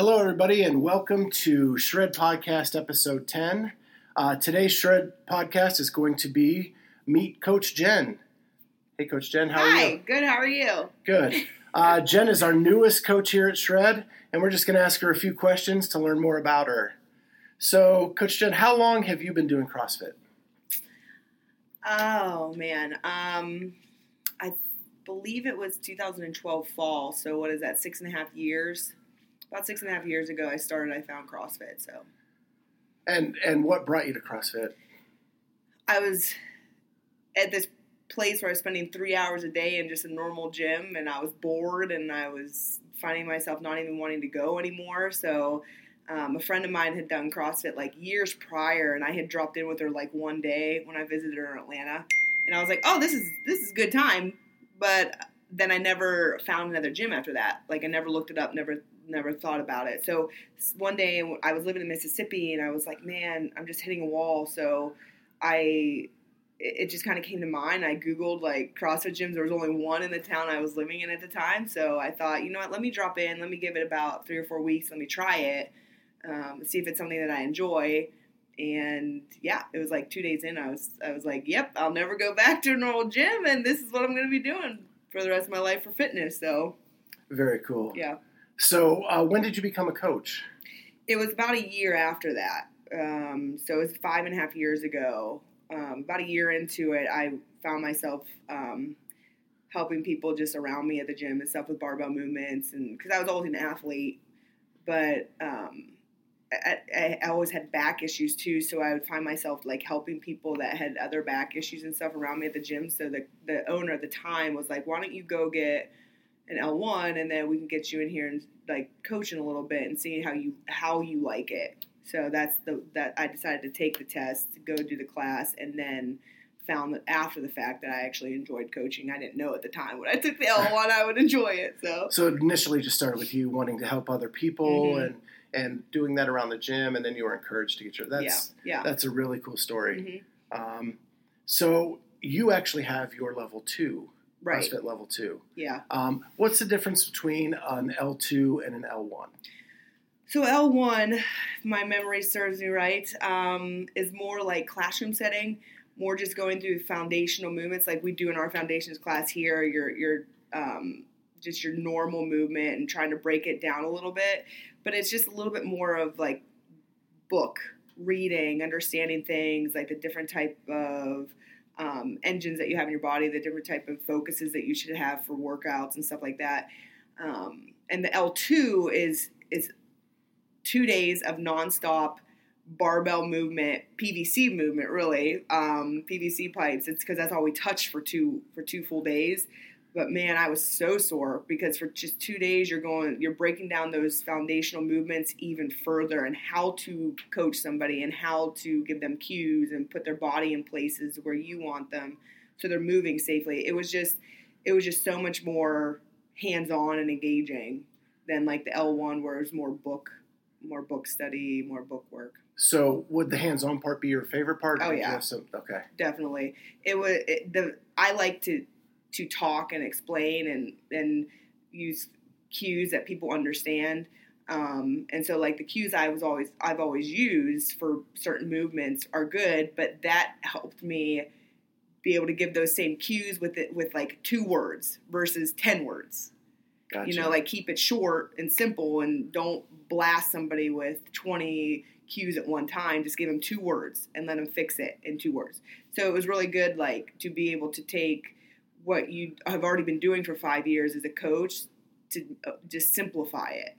Hello, everybody, and welcome to Shred Podcast episode 10. Uh, today's Shred Podcast is going to be Meet Coach Jen. Hey, Coach Jen, how are you? Hi, you? good. How are you? Good. Uh, Jen is our newest coach here at Shred, and we're just going to ask her a few questions to learn more about her. So, Coach Jen, how long have you been doing CrossFit? Oh man, um, I believe it was 2012 fall. So what is that? Six and a half years. About six and a half years ago, I started. I found CrossFit. So And and what brought you to CrossFit? I was at this place where I was spending three hours a day in just a normal gym, and I was bored, and I was finding myself not even wanting to go anymore. So. Um, a friend of mine had done CrossFit like years prior, and I had dropped in with her like one day when I visited her in Atlanta, and I was like, "Oh, this is this is good time," but then I never found another gym after that. Like I never looked it up, never never thought about it. So one day I was living in Mississippi, and I was like, "Man, I'm just hitting a wall." So I it just kind of came to mind. I Googled like CrossFit gyms. There was only one in the town I was living in at the time. So I thought, you know what, let me drop in. Let me give it about three or four weeks. Let me try it. Um, see if it's something that I enjoy. And yeah, it was like two days in. I was I was like, yep, I'll never go back to an old gym, and this is what I'm going to be doing for the rest of my life for fitness. So Very cool. yeah, So, uh, when did you become a coach? it was about a year after that. Um, so it was five and a half years ago. Um, about a year into it, I found myself um, helping people just around me at the gym and stuff with barbell movements, and because I was always an athlete, but um, I, I, I always had back issues too. So I would find myself like helping people that had other back issues and stuff around me at the gym. So the the owner at the time was like, "Why don't you go get an L one, and then we can get you in here and like coaching a little bit and seeing how you how you like it." So that's the that I decided to take the test, go do the class, and then found that after the fact that I actually enjoyed coaching. I didn't know at the time when I took the L one I would enjoy it. So So it initially just started with you wanting to help other people Mhm. and and doing that around the gym, and then you were encouraged to get your. That's yeah, yeah. that's a really cool story. Mhm. Um, so you actually have your level two, Right. CrossFit level two. Yeah. Um, what's the difference between an L two and an L one? So L one, if my memory serves me right, um, is more like classroom setting, more just going through foundational movements like we do in our foundations class here. Your your um, just your normal movement and trying to break it down a little bit, but it's just a little bit more of like book reading, understanding things like the different type of um, engines that you have in your body, the different type of focuses that you should have for workouts and stuff like that. Um, and the L two is is two days of nonstop barbell movement, PVC movement, really um, PVC pipes. It's because that's all we touched for two for two full days. But man, I was so sore because for just two days you're going, you're breaking down those foundational movements even further, and how to coach somebody, and how to give them cues, and put their body in places where you want them, so they're moving safely. It was just, it was just so much more hands-on and engaging than like the L1 where it's more book more book study, more book work. So would the hands-on part be your favorite part? Oh, yeah. some- okay. Definitely. It was it, the I like to to talk and explain and and use cues that people understand. Um, and so like the cues I was always I've always used for certain movements are good, but that helped me be able to give those same cues with it with like two words versus ten words. Gotcha. You know, like keep it short and simple and don't blast somebody with 20 cues at one time. Just give them two words and let them fix it in two words. So it was really good, like, to be able to take what you have already been doing for five years as a coach to uh, just simplify it.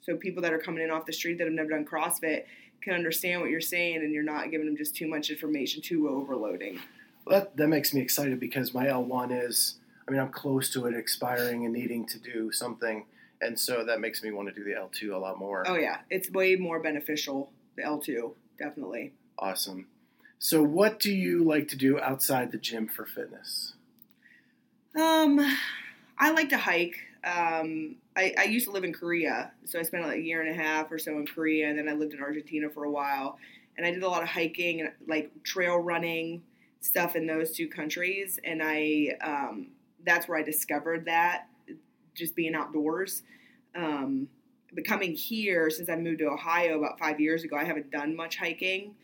So people that are coming in off the street that have never done CrossFit can understand what you're saying and you're not giving them just too much information, too overloading. Well, that, that makes me excited because my L1 is, I mean, I'm close to it expiring and needing to do something. And so that makes me want to do the L2 a lot more. Oh, yeah. It's way more beneficial, the L2, definitely. Awesome. So, what do you like to do outside the gym for fitness? Um, I like to hike. Um, I, I used to live in Korea, so I spent like a year and a half or so in Korea, and then I lived in Argentina for a while. And I did a lot of hiking and like trail running stuff in those two countries, and I um, that's where I discovered that just being outdoors. Um, but coming here since I moved to Ohio about five years ago, I haven't done much hiking.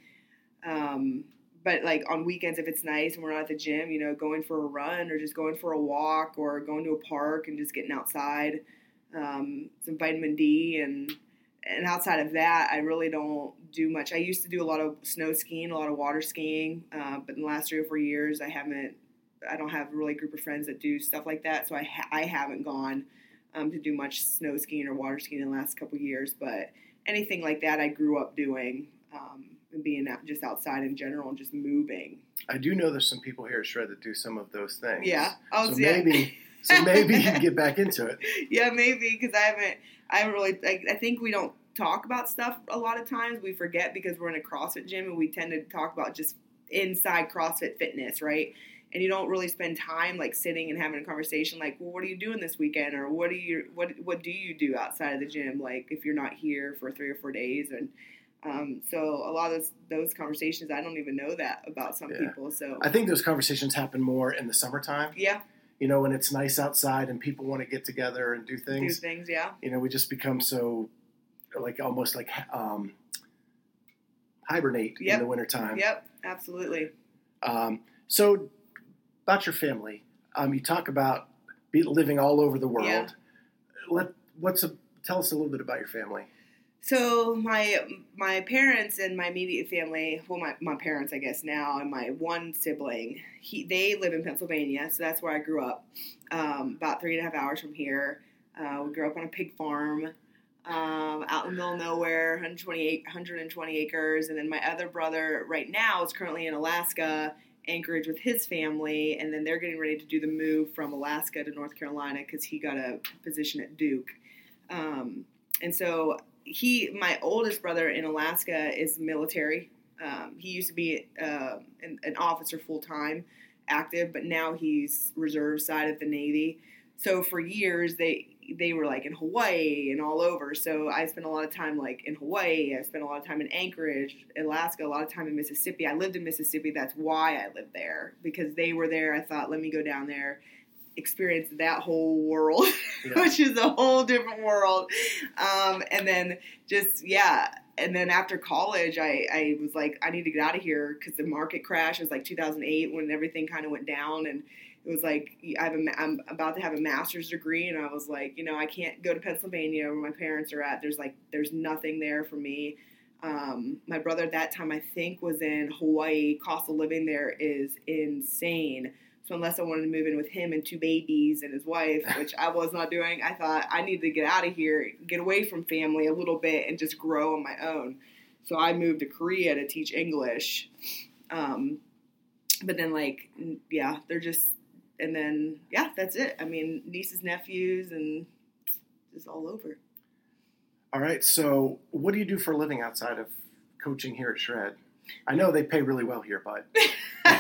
Um, but like on weekends, if it's nice and we're not at the gym, you know, going for a run or just going for a walk or going to a park and just getting outside, um, some vitamin D and and outside of that, I really don't do much. I used to do a lot of snow skiing, a lot of water skiing, uh, but in the last three or four years, I haven't. I don't have really a group of friends that do stuff like that, so I ha- I haven't gone um, to do much snow skiing or water skiing in the last couple years. But anything like that, I grew up doing. Um, and being out, just outside in general and just moving. I do know there's some people here at Shred that do some of those things. Yeah. Oh, so yeah. maybe so maybe you can get back into it. yeah, maybe because I haven't. I haven't really. Like, I think we don't talk about stuff a lot of times. We forget because we're in a CrossFit gym and we tend to talk about just inside CrossFit fitness, right? And you don't really spend time like sitting and having a conversation like, well, what are you doing this weekend, or what do you what what do you do outside of the gym? Like if you're not here for three or four days, and um, so a lot of those, those conversations, I don't even know that about some Yeah. people. So I think those conversations happen more in the summertime. yeah, You know, when it's nice outside and people want to get together and do things. do things. Yeah, You know, we just become so like almost like um, hibernate Yep. in the wintertime. yep, absolutely. Um, so, about your family, um, you talk about be, living all over the world. Yeah. Let what's a tell us a little bit about your family. So my my parents and my immediate family, well, my, my parents, I guess now, and my one sibling, he they live in Pennsylvania, so that's where I grew up, um, about three and a half hours from here. Uh, we grew up on a pig farm um, out in the middle of nowhere, 128, 120 acres, and then my other brother right now is currently in Alaska, Anchorage with his family, and then they're getting ready to do the move from Alaska to North Carolina because he got a position at Duke. Um, and so he, my oldest brother in Alaska, is military. Um, he used to be uh, an, an officer full time, active, but now he's reserve side of the Navy. So for years they they were like in Hawaii and all over. So I spent a lot of time like in Hawaii. I spent a lot of time in Anchorage, Alaska, a lot of time in Mississippi. I lived in Mississippi. That's why I lived there because they were there. I thought, let me go down there, experience that whole world, Yeah. which is a whole different world. Um, and then just yeah. And then after college, I, I was like, I need to get out of here because the market crash was like 2008 when everything kind of went down and it was like I have a, I'm about to have a master's degree, and I was like, you know, I can't go to Pennsylvania where my parents are at. There's like, there's nothing there for me. Um, my brother at that time, I think, was in Hawaii. Cost of living there is insane. So unless I wanted to move in with him and two babies and his wife, which I was not doing, I thought I needed to get out of here, get away from family a little bit, and just grow on my own. So I moved to Korea to teach English. Um, but then, like, yeah, they're just and then yeah, that's it. I mean, nieces, nephews, and just all over. All right. So, what do you do for a living outside of coaching here at Shred? I know they pay really well here, but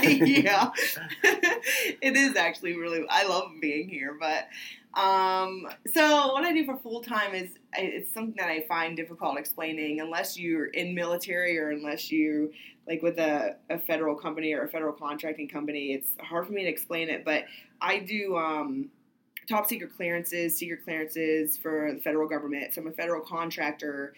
yeah, it is actually really. I love being here, but um, so what I do for full time is it's something that I find difficult explaining unless you're in military or unless you like with a, a federal company or a federal contracting company. It's hard for me to explain it, but I do um, top secret clearances, secret clearances for the federal government. So I'm a federal contractor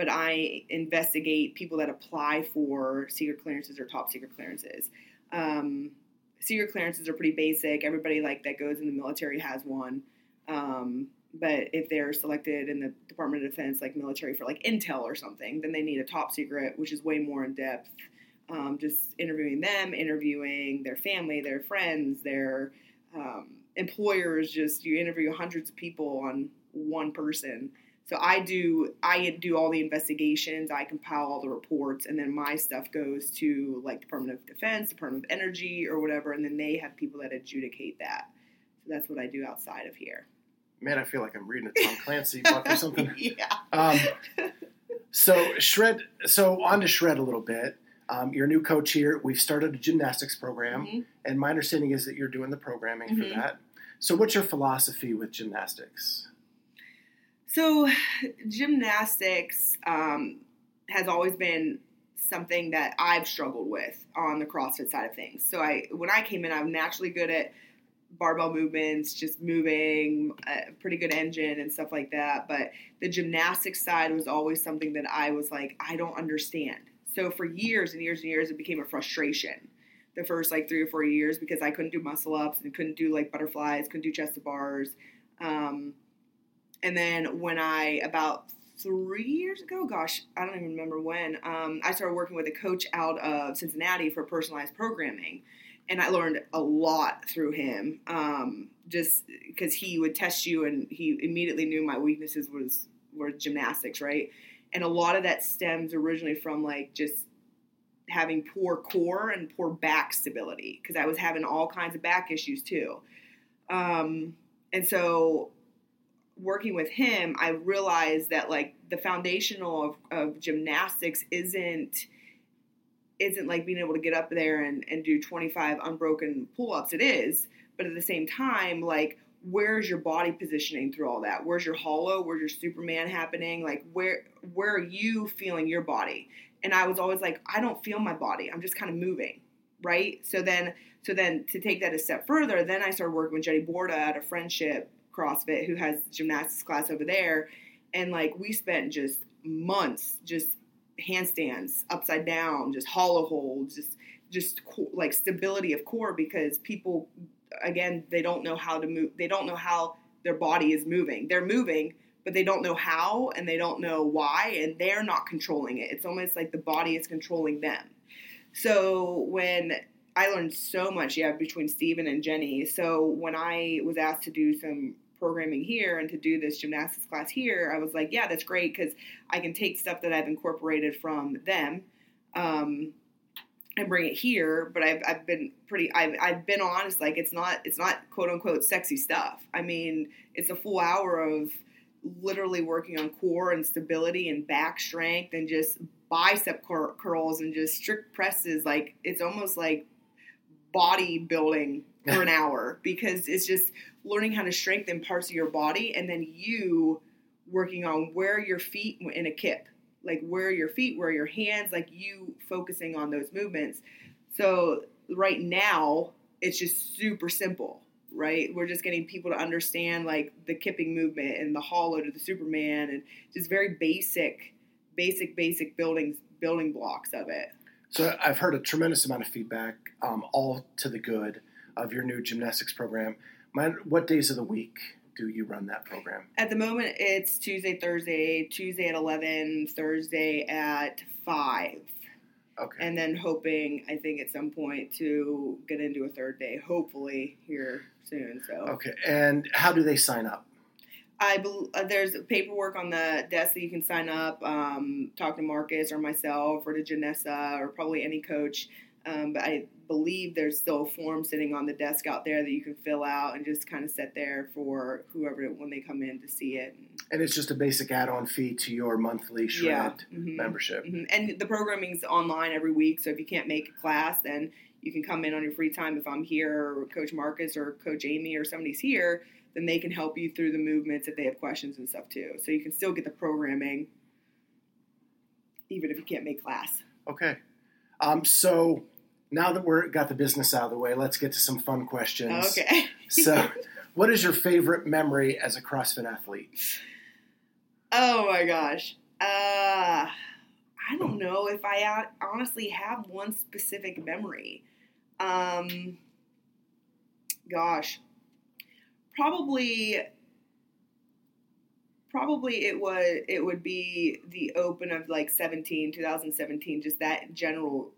but I investigate people that apply for secret clearances or top secret clearances. Um, secret clearances are pretty basic. Everybody like that goes in the military has one. Um, but if they're selected in the Department of Defense, like military for like intel or something, then they need a top secret, which is way more in depth. Um, just interviewing them, interviewing their family, their friends, their um, employers. Just you interview hundreds of people on one person. So I do I do all the investigations, I compile all the reports, and then my stuff goes to like Department of Defense, Department of Energy, or whatever, and then they have people that adjudicate that. So that's what I do outside of here. man, I feel like I'm reading a Tom Clancy book or something. yeah. Um, so shred. So on to shred a little bit. Um, you're new coach here. We've started a gymnastics program, Mhm. and my understanding is that you're doing the programming for Mhm. that. So what's your philosophy with gymnastics? So, gymnastics um, has always been something that I've struggled with on the CrossFit side of things. So, I when I came in, I'm naturally good at barbell movements, just moving, a pretty good engine and stuff like that. But the gymnastics side was always something that I was like, I don't understand. So for years and years and years, it became a frustration. The first like three or four years because I couldn't do muscle ups and couldn't do like butterflies, couldn't do chest to bars. Um, and then when I about three years ago, gosh, I don't even remember when, um, I started working with a coach out of Cincinnati for personalized programming. And I learned a lot through him, um, just because he would test you, and he immediately knew my weaknesses was were gymnastics, right? And a lot of that stems originally from like just having poor core and poor back stability because I was having all kinds of back issues too. Um, and so working with him, I realized that like the foundational of, of gymnastics isn't isn't like being able to get up there and, and do 25 unbroken pull-ups. It is, but at the same time, like where's your body positioning through all that? Where's your hollow? Where's your Superman happening? Like where where are you feeling your body? And I was always like, I don't feel my body. I'm just kind of moving, right? So then so then to take that a step further, then I started working with Jenny Borda at a friendship CrossFit who has gymnastics class over there, and like we spent just months just handstands upside down, just hollow holds, just just like stability of core because people again they don't know how to move they don't know how their body is moving. They're moving but they don't know how and they don't know why and they're not controlling it. It's almost like the body is controlling them. So when i learned so much yeah between Steven and jenny. So when i was asked to do some programming here and to do this gymnastics class here i was like yeah that's great because i can take stuff that i've incorporated from them um, and bring it here. But I've, I've been pretty I've, I've been honest like it's not it's not quote unquote sexy stuff. I mean it's a full hour of literally working on core and stability and back strength and just bicep cur- curls and just strict presses. Like it's almost like bodybuilding for an hour because it's just learning how to strengthen parts of your body and then you working on where your feet in a kip like where your feet, where your hands, like you focusing on those movements. So right now, it's just super simple, right? We're just getting people to understand like the kipping movement and the hollow to the Superman and just very basic, basic, basic buildings, building blocks of it. So I've heard a tremendous amount of feedback, um, all to the good of your new gymnastics program. My, what days of the week do you run that program? At the moment, it's Tuesday, Thursday, Tuesday at 11, Thursday at 5. Okay. And then hoping, I think, at some point to get into a third day, hopefully here soon. So. Okay. And how do they sign up? I uh, there's paperwork on the desk that you can sign up. Um, talk to Marcus or myself or to Janessa or probably any coach. Um, but I believe there's still a form sitting on the desk out there that you can fill out and just kind of sit there for whoever when they come in to see it. And it's just a basic add-on fee to your monthly shred yeah. mm-hmm. membership. Mm-hmm. And the programming's online every week, so if you can't make a class, then you can come in on your free time. If I'm here, or Coach Marcus or Coach Amy or somebody's here, then they can help you through the movements if they have questions and stuff too. So you can still get the programming even if you can't make class. Okay. Um, so now that we're got the business out of the way, let's get to some fun questions. Okay. so, what is your favorite memory as a CrossFit athlete? Oh my gosh. Uh, I don't know if I honestly have one specific memory. Um, gosh, probably probably it was it would be the open of like 17 2017 just that general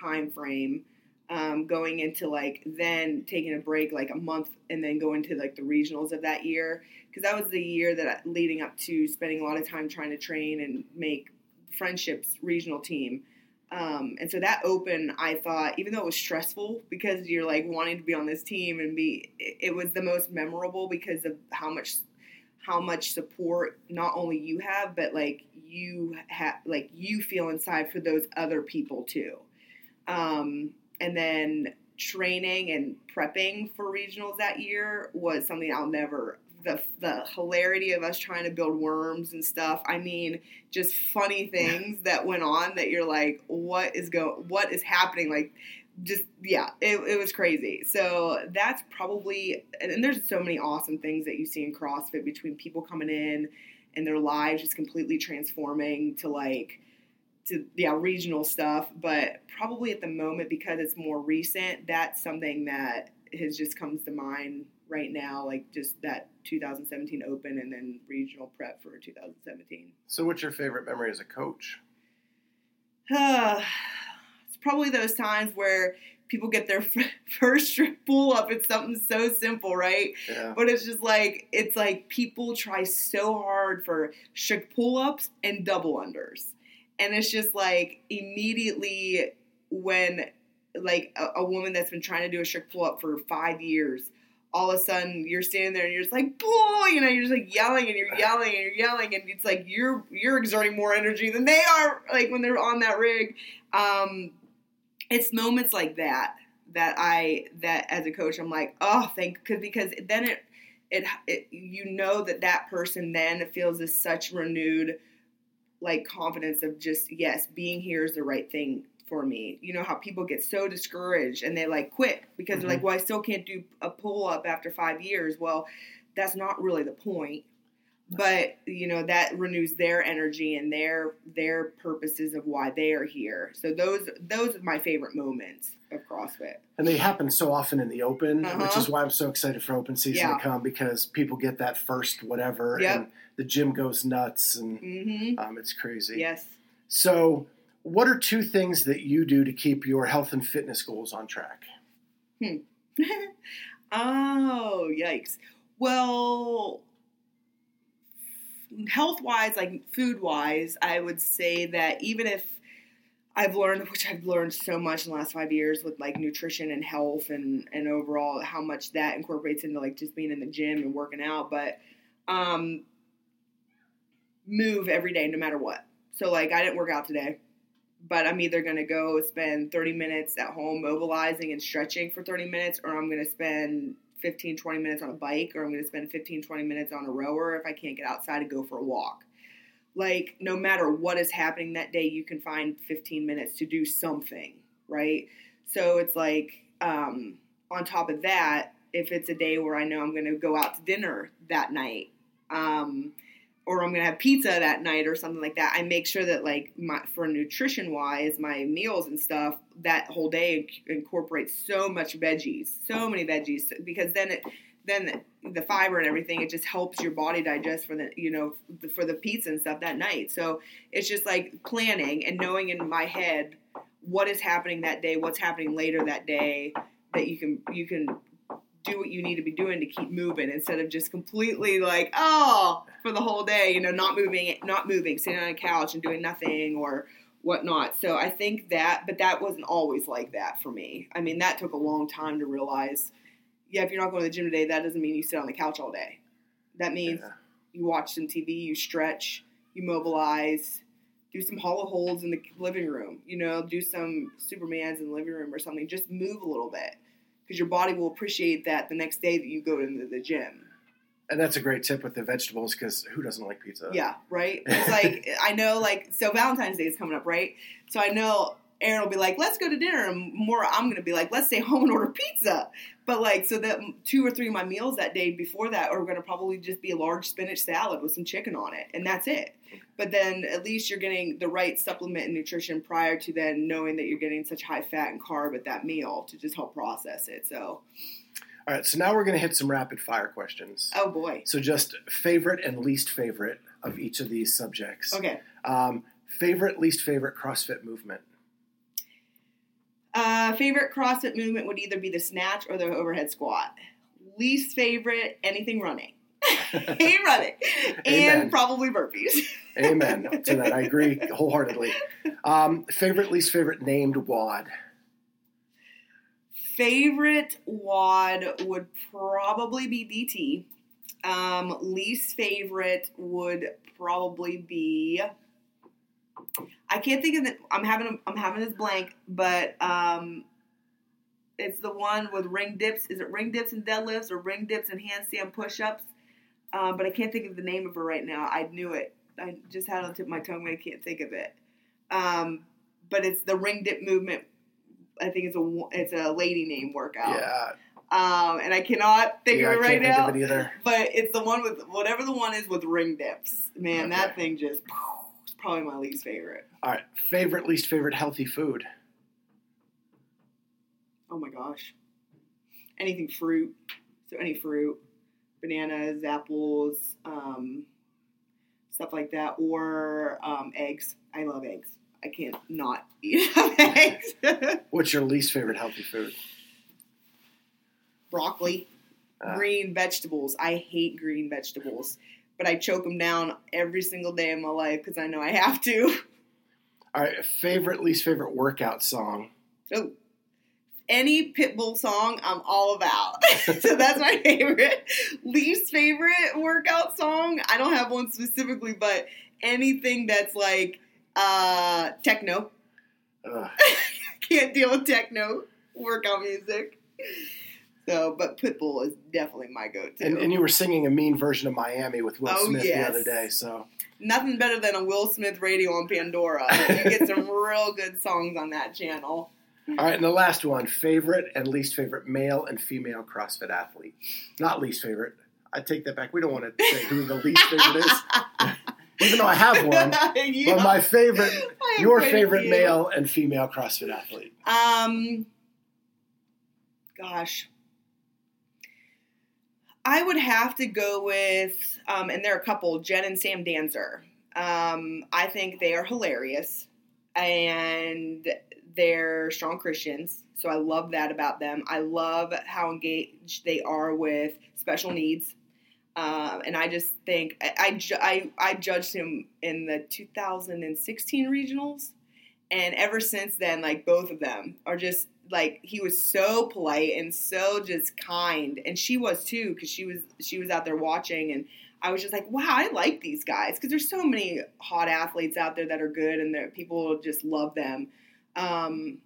time frame um, going into like then taking a break like a month and then going to like the regionals of that year. Because that was the year that leading up to spending a lot of time trying to train and make friendships regional team um, and so that open i thought even though it was stressful because you're like wanting to be on this team and be it was the most memorable because of how much how much support not only you have but like you have like you feel inside for those other people too. Um, and then training and prepping for regionals that year was something I'll never the the hilarity of us trying to build worms and stuff. I mean, just funny things that went on that you're like, what is go what is happening? Like just yeah, it, it was crazy. So that's probably and, and there's so many awesome things that you see in CrossFit between people coming in and their lives just completely transforming to like to yeah regional stuff but probably at the moment because it's more recent that's something that has just comes to mind right now like just that 2017 open and then regional prep for 2017 So, what's your favorite memory as a coach? Uh, it's probably those times where people get their first strict pull up it's something so simple right Yeah. but it's just like it's like people try so hard for strict pull ups and double unders, and it's just like immediately when like a, a woman that's been trying to do a strict pull up for five years, all of a sudden you're standing there and you're just like pull, you know, you're just like yelling and you're yelling and you're yelling, and it's like you're you're exerting more energy than they are, like when they're on that rig. Um, it's moments like that that I that as a coach I'm like, oh, thank cause, because then it, it it you know that that person then feels this such renewed like confidence of just yes, being here is the right thing for me. You know how people get so discouraged and they like quit because they're like, well, I still can't do a pull up after five years. Well, that's not really the point. But you know that renews their energy and their their purposes of why they are here. So those those are my favorite moments of CrossFit. And they happen so often in the open, which Uh-huh. is why I'm so excited for open season Yeah. to come because people get that first whatever Yep. and the gym goes nuts and Mm-hmm. um, it's crazy. Yes. So, what are two things that you do to keep your health and fitness goals on track? oh, yikes. Well, health wise, like food wise, I would say that even if I've learned, which I've learned so much in the last five years with like nutrition and health and, and overall how much that incorporates into like just being in the gym and working out, but um, move every day no matter what. So, like, I didn't work out today but I'm either going to go spend 30 minutes at home mobilizing and stretching for 30 minutes, or I'm going to spend 15, 20 minutes on a bike, or I'm going to spend 15, 20 minutes on a rower if I can't get outside and go for a walk. Like, no matter what is happening that day, you can find 15 minutes to do something, right? So it's like, um, on top of that, if it's a day where I know I'm going to go out to dinner that night, um, or I'm gonna have pizza that night or something like that. I make sure that like my for nutrition wise, my meals and stuff that whole day incorporates so much veggies, so many veggies, because then it then the fiber and everything it just helps your body digest for the you know for the pizza and stuff that night. So it's just like planning and knowing in my head what is happening that day, what's happening later that day, that you can you can do what you need to be doing to keep moving instead of just completely like oh for the whole day you know not moving not moving sitting on a couch and doing nothing or whatnot. So i think that but that wasn't always like that for me. I mean that took a long time to realize yeah if you're not going to the gym today that doesn't mean you sit on the couch all day. That means Yeah. you watch some tv you stretch you mobilize do some hollow holds in the living room you know do some supermans in the living room or something. Just move a little bit because your body will appreciate that the next day that you go into the gym. And that's a great tip with the vegetables because who doesn't like pizza? Yeah, right. It's like I know, like so Valentine's Day is coming up, right? So I know Aaron will be like, "Let's go to dinner," and more I'm going to be like, "Let's stay home and order pizza." But like, so that two or three of my meals that day before that are going to probably just be a large spinach salad with some chicken on it, and that's it. But then at least you're getting the right supplement and nutrition prior to then knowing that you're getting such high fat and carb at that meal to just help process it. So, All right, so now we're going to hit some rapid fire questions. oh boy, So just favorite and least favorite of each of these subjects. okay. Um, favorite, least favorite CrossFit movement. Uh, favorite CrossFit movement would either be the snatch or the overhead squat. Least favorite, anything running. Hate running. Amen. And probably burpees. Amen to that. I agree wholeheartedly. Um, favorite, least favorite named WOD. favorite WOD would probably be DT. Um, least favorite would probably be. I can't think of it. I'm having I'm having this blank, but um, it's the one with ring dips. Is it ring dips and deadlifts or ring dips and handstand push-ups? Uh, but I can't think of the name of her right now. I knew it. I just had it on the tip of my tongue, but I can't think of it. Um, but it's the ring dip movement I think it's a it's a lady name workout. Yeah, Um, and I cannot think yeah, of it I right can't think now. of it either. But it's the one with whatever the one is with ring dips. Man, that thing just it's probably my least favorite. All right, favorite, least favorite healthy food. Oh my gosh. Anything fruit. So any fruit, bananas, apples, um, stuff like that, or um, eggs. I love eggs. I can't not eat eggs. What's your least favorite healthy food? Broccoli, Uh, green vegetables. I hate green vegetables, but I choke them down every single day of my life because I know I have to. all right, favorite, least favorite workout song. Oh, any Pitbull song, I'm all about. so that's my favorite. Least favorite workout song, I don't have one specifically, but anything that's like uh, techno. Can't deal with techno workout music. So, but Pitbull is definitely my go-to. And, and you were singing a mean version of Miami with Will Oh, Smith yes. the other day, so Nothing better than a Will Smith radio on Pandora. You get some real good songs on that channel. All right, and the last one favorite and least favorite male and female CrossFit athlete. Not least favorite. I take that back. We don't want to say who the least favorite is, even though I have one. Yeah. But my favorite, your favorite few. male and female CrossFit athlete. Um, gosh, I would have to go with, um, and there are a couple, Jen and Sam Dancer. Um, I think they are hilarious, and they're strong Christians. So I love that about them. I love how engaged they are with special needs. Um, and I just think I, I, ju- I, I judged him in the 2016 regionals and ever since then like both of them are just like he was so polite and so just kind. And she was too because she was she was out there watching. And i was just like wow i like these guys because there's so many hot athletes out there that are good and that people just love them. Um,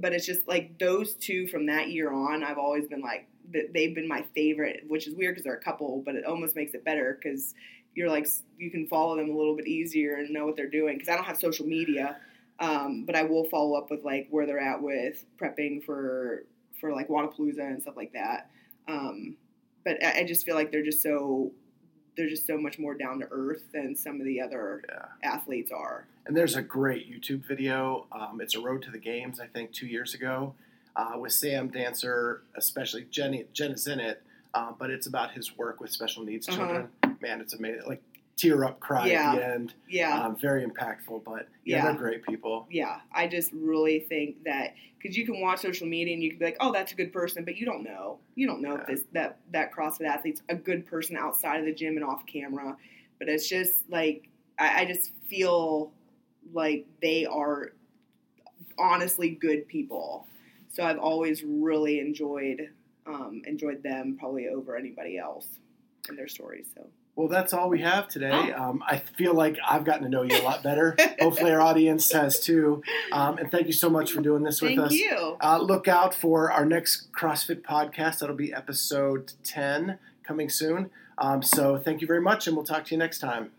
but it's just like those two from that year on i've always been like th- they've been my favorite which is weird because they're a couple but it almost makes it better because you're like you can follow them a little bit easier and know what they're doing. Because i don't have social media um, but I will follow up with like where they're at with prepping for for like Wodapalooza and stuff like that. Um, but I, I just feel like they're just so they're just so much more down to earth than some of the other Yeah. athletes are. And there's a great YouTube video. Um, it's a Road to the Games, I think, two years ago, uh, with Sam Dancer, especially Jenny. Jen is in it, uh, but it's about his work with special needs Uh-huh. children. Man, it's amazing. Like tear up, cry Yeah. at the end. Yeah, Um, very impactful, but yeah, Yeah. they're great people. yeah. I just really think that because you can watch social media and you can be like, oh, that's a good person, but you don't know. You don't know if this that that CrossFit athlete's a good person outside of the gym and off camera. But it's just like I, I just feel like they are honestly good people. So I've always really enjoyed um, enjoyed them probably over anybody else and their stories. So Well, that's all we have today. Oh. Um, I feel like I've gotten to know you a lot better. Hopefully, our audience has too. Um, and thank you so much for doing this with thank us. Thank you. Uh, look out for our next CrossFit podcast. That'll be episode 10 coming soon. Um, so thank you very much, and we'll talk to you next time.